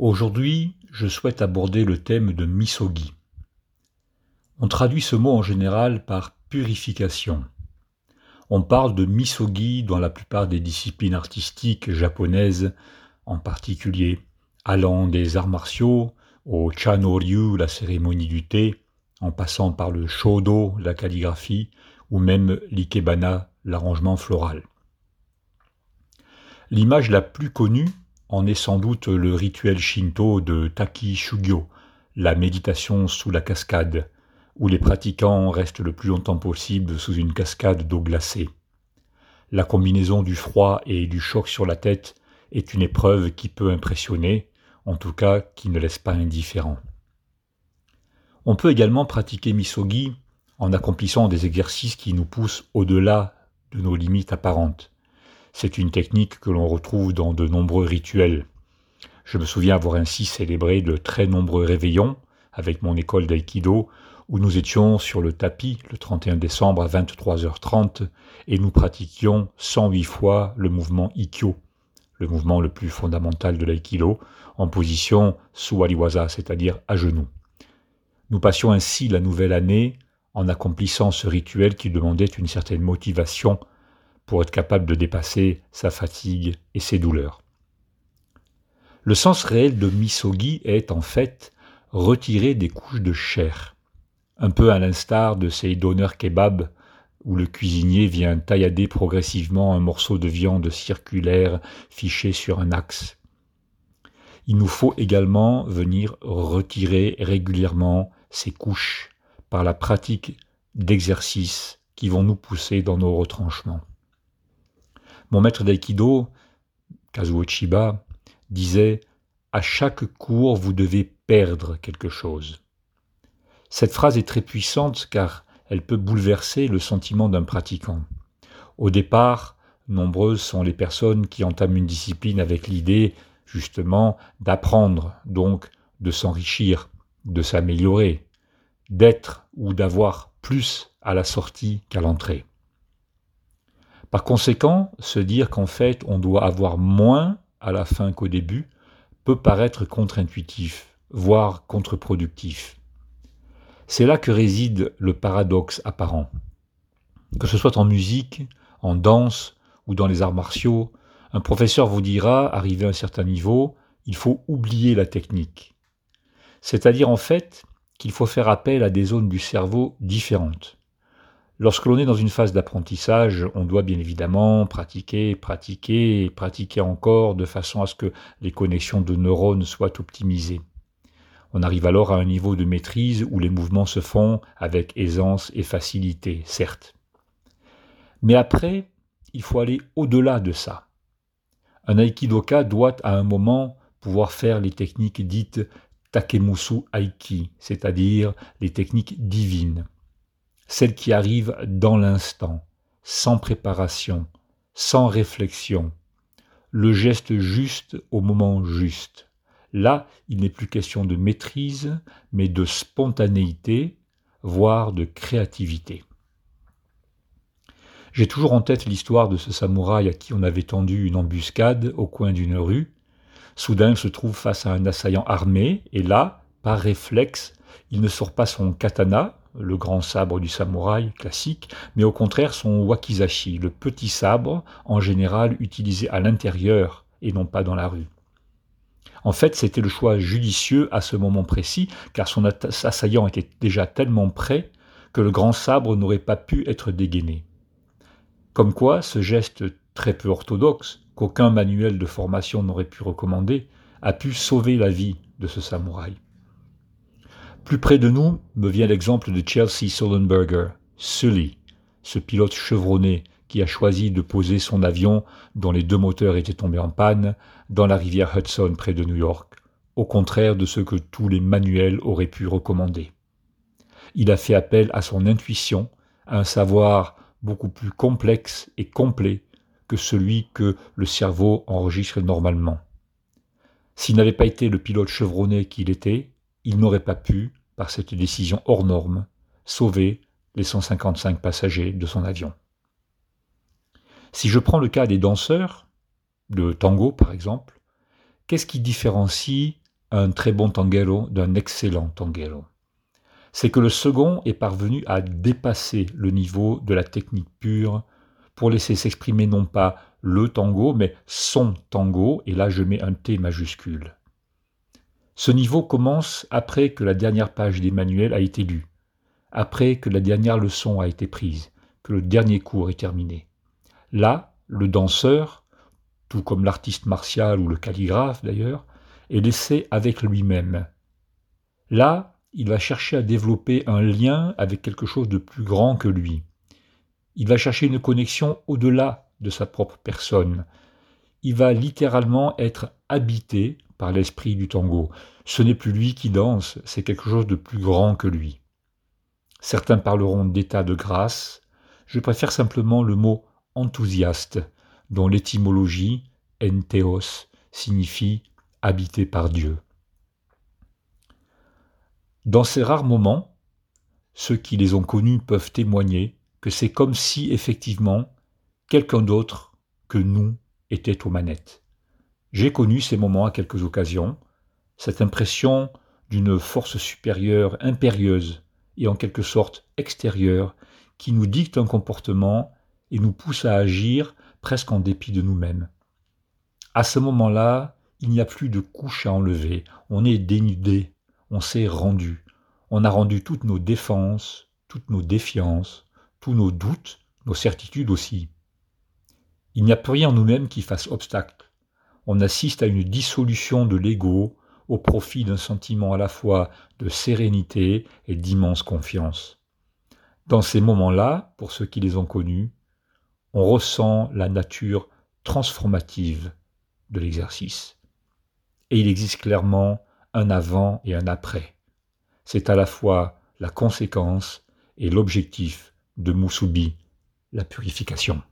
Aujourd'hui, je souhaite aborder le thème de misogi. On traduit ce mot en général par purification. On parle de misogi dans la plupart des disciplines artistiques japonaises, en particulier allant des arts martiaux au chanoryu, la cérémonie du thé, en passant par le shodo, la calligraphie, ou même l'ikebana, l'arrangement floral. L'image la plus connue en est sans doute le rituel shinto de Taki Shugyo, la méditation sous la cascade, où les pratiquants restent le plus longtemps possible sous une cascade d'eau glacée. La combinaison du froid et du choc sur la tête est une épreuve qui peut impressionner, en tout cas qui ne laisse pas indifférent. On peut également pratiquer misogi en accomplissant des exercices qui nous poussent au-delà de nos limites apparentes. C'est une technique que l'on retrouve dans de nombreux rituels. Je me souviens avoir ainsi célébré de très nombreux réveillons avec mon école d'aïkido où nous étions sur le tapis le 31 décembre à 23h30 et nous pratiquions 108 fois le mouvement Ikkyo, le mouvement le plus fondamental de l'aïkido, en position suwariwaza, c'est-à-dire à genoux. Nous passions ainsi la nouvelle année en accomplissant ce rituel qui demandait une certaine motivation pour être capable de dépasser sa fatigue et ses douleurs. Le sens réel de misogi est en fait retirer des couches de chair, un peu à l'instar de ces donneurs kebab où le cuisinier vient taillader progressivement un morceau de viande circulaire fiché sur un axe. Il nous faut également venir retirer régulièrement ces couches par la pratique d'exercices qui vont nous pousser dans nos retranchements. Mon maître d'aïkido, Kazuo Chiba, disait À chaque cours, vous devez perdre quelque chose. Cette phrase est très puissante car elle peut bouleverser le sentiment d'un pratiquant. Au départ, nombreuses sont les personnes qui entament une discipline avec l'idée, justement, d'apprendre, donc de s'enrichir, de s'améliorer, d'être ou d'avoir plus à la sortie qu'à l'entrée. Par conséquent, se dire qu'en fait on doit avoir moins à la fin qu'au début peut paraître contre-intuitif, voire contre-productif. C'est là que réside le paradoxe apparent. Que ce soit en musique, en danse ou dans les arts martiaux, un professeur vous dira, arrivé à un certain niveau, il faut oublier la technique. C'est-à-dire en fait qu'il faut faire appel à des zones du cerveau différentes. Lorsque l'on est dans une phase d'apprentissage, on doit bien évidemment pratiquer, pratiquer pratiquer encore de façon à ce que les connexions de neurones soient optimisées. On arrive alors à un niveau de maîtrise où les mouvements se font avec aisance et facilité, certes. Mais après, il faut aller au-delà de ça. Un aikidoka doit à un moment pouvoir faire les techniques dites takemusu aiki, c'est-à-dire les techniques divines celle qui arrive dans l'instant, sans préparation, sans réflexion, le geste juste au moment juste. Là, il n'est plus question de maîtrise, mais de spontanéité, voire de créativité. J'ai toujours en tête l'histoire de ce samouraï à qui on avait tendu une embuscade au coin d'une rue. Soudain, il se trouve face à un assaillant armé, et là, par réflexe, il ne sort pas son katana, le grand sabre du samouraï classique, mais au contraire son wakizashi, le petit sabre en général utilisé à l'intérieur et non pas dans la rue. En fait, c'était le choix judicieux à ce moment précis, car son assaillant était déjà tellement prêt que le grand sabre n'aurait pas pu être dégainé. Comme quoi, ce geste très peu orthodoxe, qu'aucun manuel de formation n'aurait pu recommander, a pu sauver la vie de ce samouraï. Plus près de nous me vient l'exemple de Chelsea Sullenberger, Sully, ce pilote chevronné qui a choisi de poser son avion, dont les deux moteurs étaient tombés en panne, dans la rivière Hudson près de New York, au contraire de ce que tous les manuels auraient pu recommander. Il a fait appel à son intuition, à un savoir beaucoup plus complexe et complet que celui que le cerveau enregistre normalement. S'il n'avait pas été le pilote chevronné qu'il était, il n'aurait pas pu, par cette décision hors norme, sauver les 155 passagers de son avion. Si je prends le cas des danseurs, de tango par exemple, qu'est-ce qui différencie un très bon tanguero d'un excellent tanguero? C'est que le second est parvenu à dépasser le niveau de la technique pure pour laisser s'exprimer non pas le tango, mais son tango, et là je mets un T majuscule. Ce niveau commence après que la dernière page des manuels a été lue, après que la dernière leçon a été prise, que le dernier cours est terminé. Là, le danseur, tout comme l'artiste martial ou le calligraphe d'ailleurs, est laissé avec lui-même. Là, il va chercher à développer un lien avec quelque chose de plus grand que lui. Il va chercher une connexion au-delà de sa propre personne. Il va littéralement être habité l'esprit du tango. Ce n'est plus lui qui danse, c'est quelque chose de plus grand que lui. Certains parleront d'état de grâce, je préfère simplement le mot enthousiaste, dont l'étymologie, entheos, signifie habité par Dieu. Dans ces rares moments, ceux qui les ont connus peuvent témoigner que c'est comme si effectivement quelqu'un d'autre que nous était aux manettes. J'ai connu ces moments à quelques occasions, cette impression d'une force supérieure impérieuse et en quelque sorte extérieure qui nous dicte un comportement et nous pousse à agir presque en dépit de nous-mêmes. À ce moment-là, il n'y a plus de couche à enlever, on est dénudé, on s'est rendu, on a rendu toutes nos défenses, toutes nos défiances, tous nos doutes, nos certitudes aussi. Il n'y a plus rien en nous-mêmes qui fasse obstacle on assiste à une dissolution de l'ego au profit d'un sentiment à la fois de sérénité et d'immense confiance. Dans ces moments-là, pour ceux qui les ont connus, on ressent la nature transformative de l'exercice. Et il existe clairement un avant et un après. C'est à la fois la conséquence et l'objectif de Musubi, la purification.